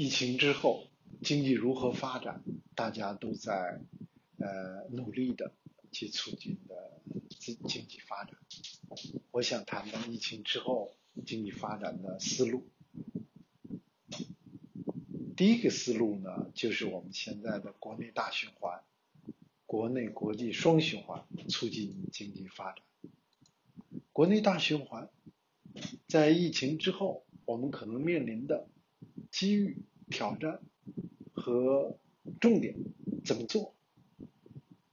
疫情之后经济如何发展，大家都在呃努力的去促进的经经济发展。我想谈谈疫情之后经济发展的思路。第一个思路呢，就是我们现在的国内大循环，国内国际双循环，促进经济发展。国内大循环，在疫情之后，我们可能面临的机遇、挑战和重点怎么做？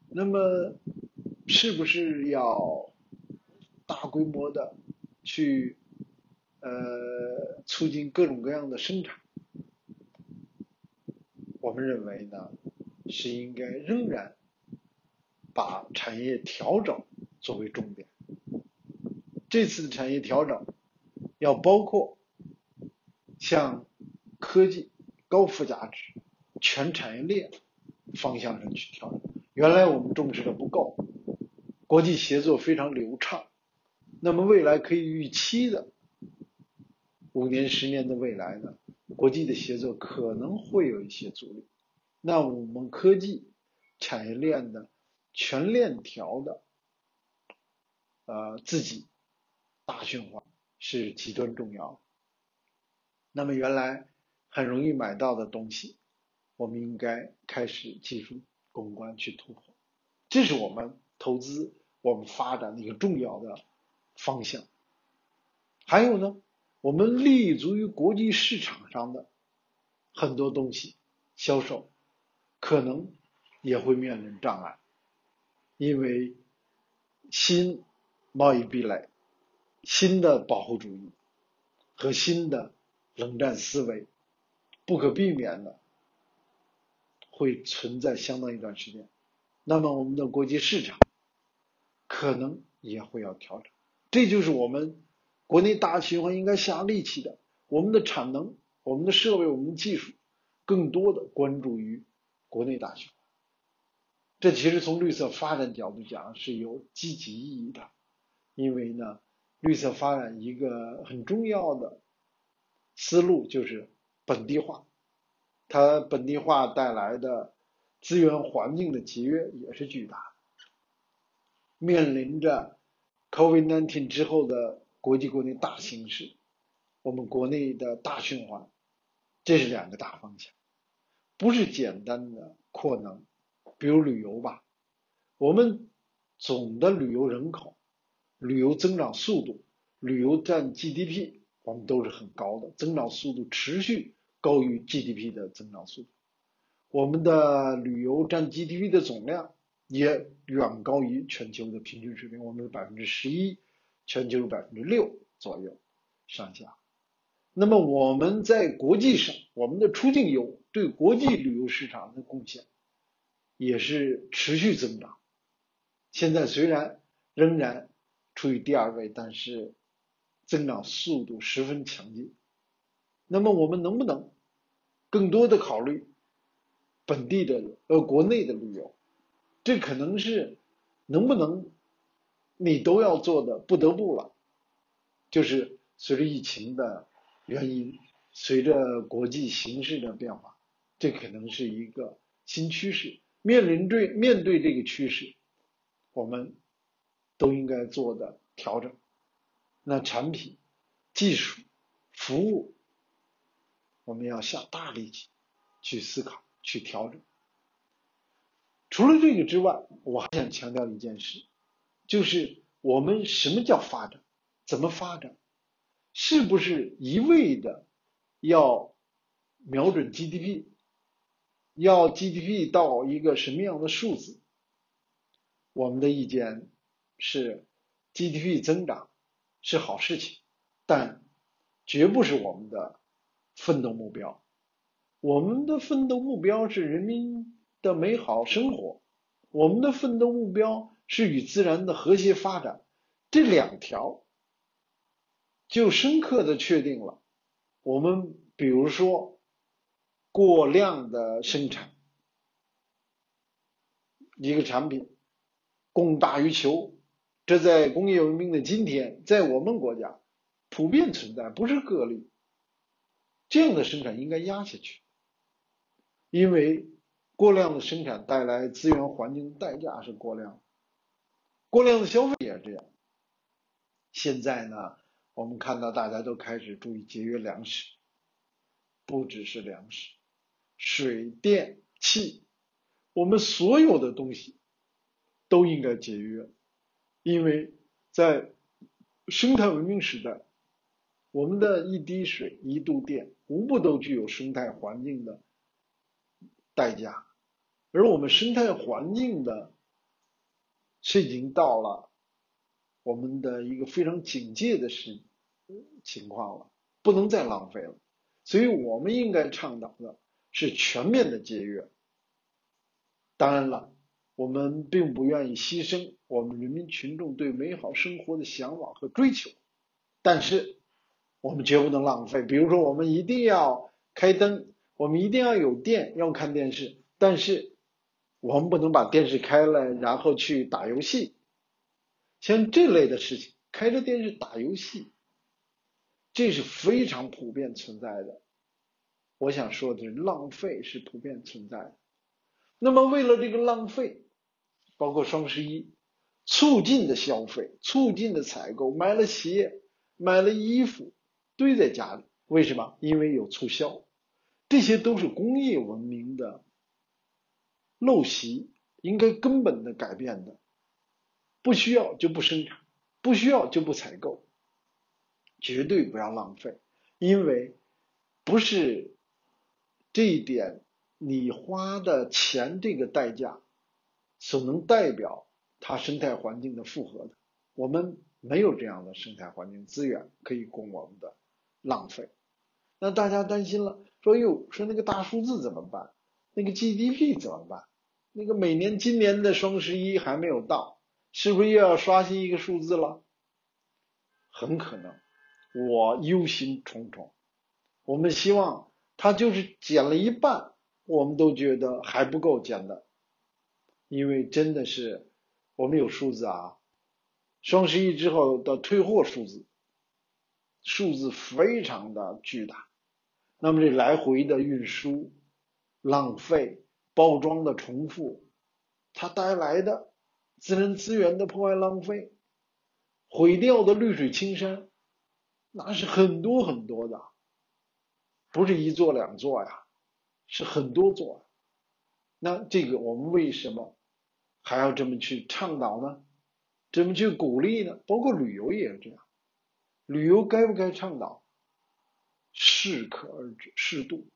那么，是不是要大规模的去呃促进各种各样的生产？我们认为呢，是应该仍然把产业调整作为重点。这次的产业调整要包括像科技、高附加值、全产业链方向上去调整。原来我们重视的不够，国际协作非常流畅，那么未来可以预期的五年、十年的未来呢，国际的协作可能会有一些阻力。那我们科技产业链的全链条的呃自己。大循环是极端重要。那么原来很容易买到的东西，我们应该开始技术攻关去突破，这是我们投资、我们发展的一个重要的方向。还有呢，我们立足于国际市场上的很多东西销售，可能也会面临障碍，因为新贸易壁垒。新的保护主义和新的冷战思维，不可避免的会存在相当一段时间。那么我们的国际市场可能也会要调整，这就是我们国内大循环应该下力气的。我们的产能、我们的设备、我们的技术，更多的关注于国内大循环。这其实从绿色发展角度讲是有积极意义的，因为呢。绿色发展一个很重要的思路就是本地化，它本地化带来的资源环境的节约也是巨大的。面临着 COVID-19 之后的国际国内大形势，我们国内的大循环，这是两个大方向，不是简单的扩能，比如旅游吧，我们总的旅游人口。旅游增长速度，旅游占 GDP，我们都是很高的，增长速度持续高于 GDP 的增长速度。我们的旅游占 GDP 的总量也远高于全球的平均水平，我们是百分之十一，全球是百分之六左右上下。那么我们在国际上，我们的出境游对国际旅游市场的贡献也是持续增长。现在虽然仍然。处于第二位，但是增长速度十分强劲。那么我们能不能更多的考虑本地的呃国内的旅游？这可能是能不能你都要做的不得不了。就是随着疫情的原因，随着国际形势的变化，这可能是一个新趋势。面临对面对这个趋势，我们。都应该做的调整，那产品、技术、服务，我们要下大力气去思考、去调整。除了这个之外，我还想强调一件事，就是我们什么叫发展？怎么发展？是不是一味的要瞄准 GDP？要 GDP 到一个什么样的数字？我们的意见。是 GDP 增长是好事情，但绝不是我们的奋斗目标。我们的奋斗目标是人民的美好生活，我们的奋斗目标是与自然的和谐发展。这两条就深刻的确定了我们，比如说过量的生产一个产品，供大于求。这在工业文明的今天，在我们国家普遍存在，不是个例。这样的生产应该压下去，因为过量的生产带来资源环境的代价是过量，过量的消费也是这样。现在呢，我们看到大家都开始注意节约粮食，不只是粮食，水电气，我们所有的东西都应该节约，因为在生态文明时代。我们的一滴水、一度电，无不都具有生态环境的代价，而我们生态环境的是已经到了我们的一个非常警戒的时情况了，不能再浪费了。所以，我们应该倡导的是全面的节约。当然了，我们并不愿意牺牲我们人民群众对美好生活的向往和追求，但是。我们绝不能浪费。比如说，我们一定要开灯，我们一定要有电，要看电视。但是，我们不能把电视开了，然后去打游戏。像这类的事情，开着电视打游戏，这是非常普遍存在的。我想说的是，浪费是普遍存在的。那么，为了这个浪费，包括双十一，促进的消费，促进的采购，买了鞋，买了衣服。堆在家里，为什么？因为有促销，这些都是工业文明的陋习，应该根本的改变的。不需要就不生产，不需要就不采购，绝对不要浪费，因为不是这一点，你花的钱这个代价所能代表它生态环境的负荷的。我们没有这样的生态环境资源可以供我们的。浪费，那大家担心了，说哟，说那个大数字怎么办？那个 GDP 怎么办？那个每年今年的双十一还没有到，是不是又要刷新一个数字了？很可能，我忧心忡忡。我们希望它就是减了一半，我们都觉得还不够减的，因为真的是我们有数字啊，双十一之后的退货数字。数字非常的巨大，那么这来回的运输、浪费、包装的重复，它带来的自然资源的破坏、浪费、毁掉的绿水青山，那是很多很多的，不是一座两座呀，是很多座。那这个我们为什么还要这么去倡导呢？怎么去鼓励呢？包括旅游也是这样。旅游该不该倡导？适可而止，适度。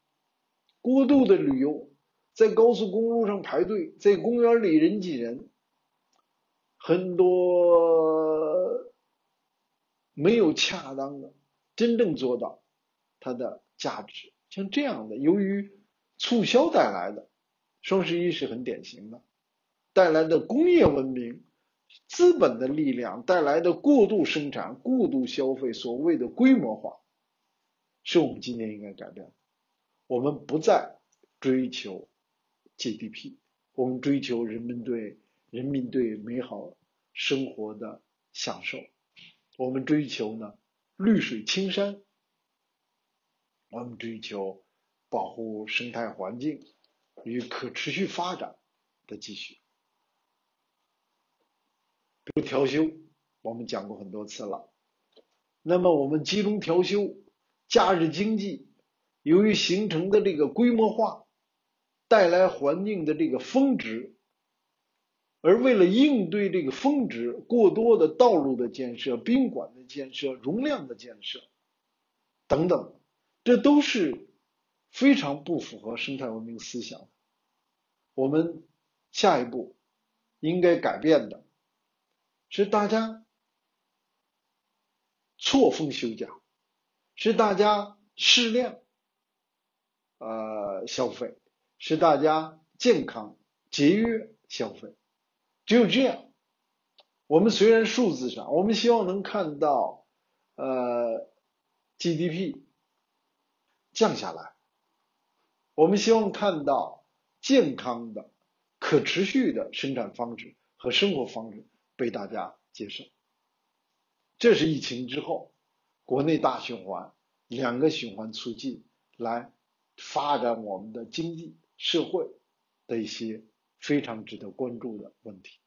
过度的旅游，在高速公路上排队，在公园里人挤人，很多没有恰当的真正做到它的价值。像这样的，由于促销带来的，双十一是很典型的，带来的工业文明。资本的力量带来的过度生产、过度消费，所谓的规模化，是我们今年应该改变的。我们不再追求 GDP，我们追求人们对人民对美好生活的享受。我们追求呢绿水青山，我们追求保护生态环境与可持续发展的继续。比如调休，我们讲过很多次了。那么我们集中调休，假日经济由于形成的这个规模化，带来环境的这个峰值，而为了应对这个峰值，过多的道路的建设、宾馆的建设、容量的建设等等，这都是非常不符合生态文明思想。我们下一步应该改变的。是大家错峰休假，是大家适量呃消费，是大家健康节约消费。只有这样，我们虽然数字上我们希望能看到呃 GDP 降下来，我们希望看到健康的、可持续的生产方式和生活方式。被大家接受，这是疫情之后国内大循环，两个循环促进，来发展我们的经济社会的一些非常值得关注的问题。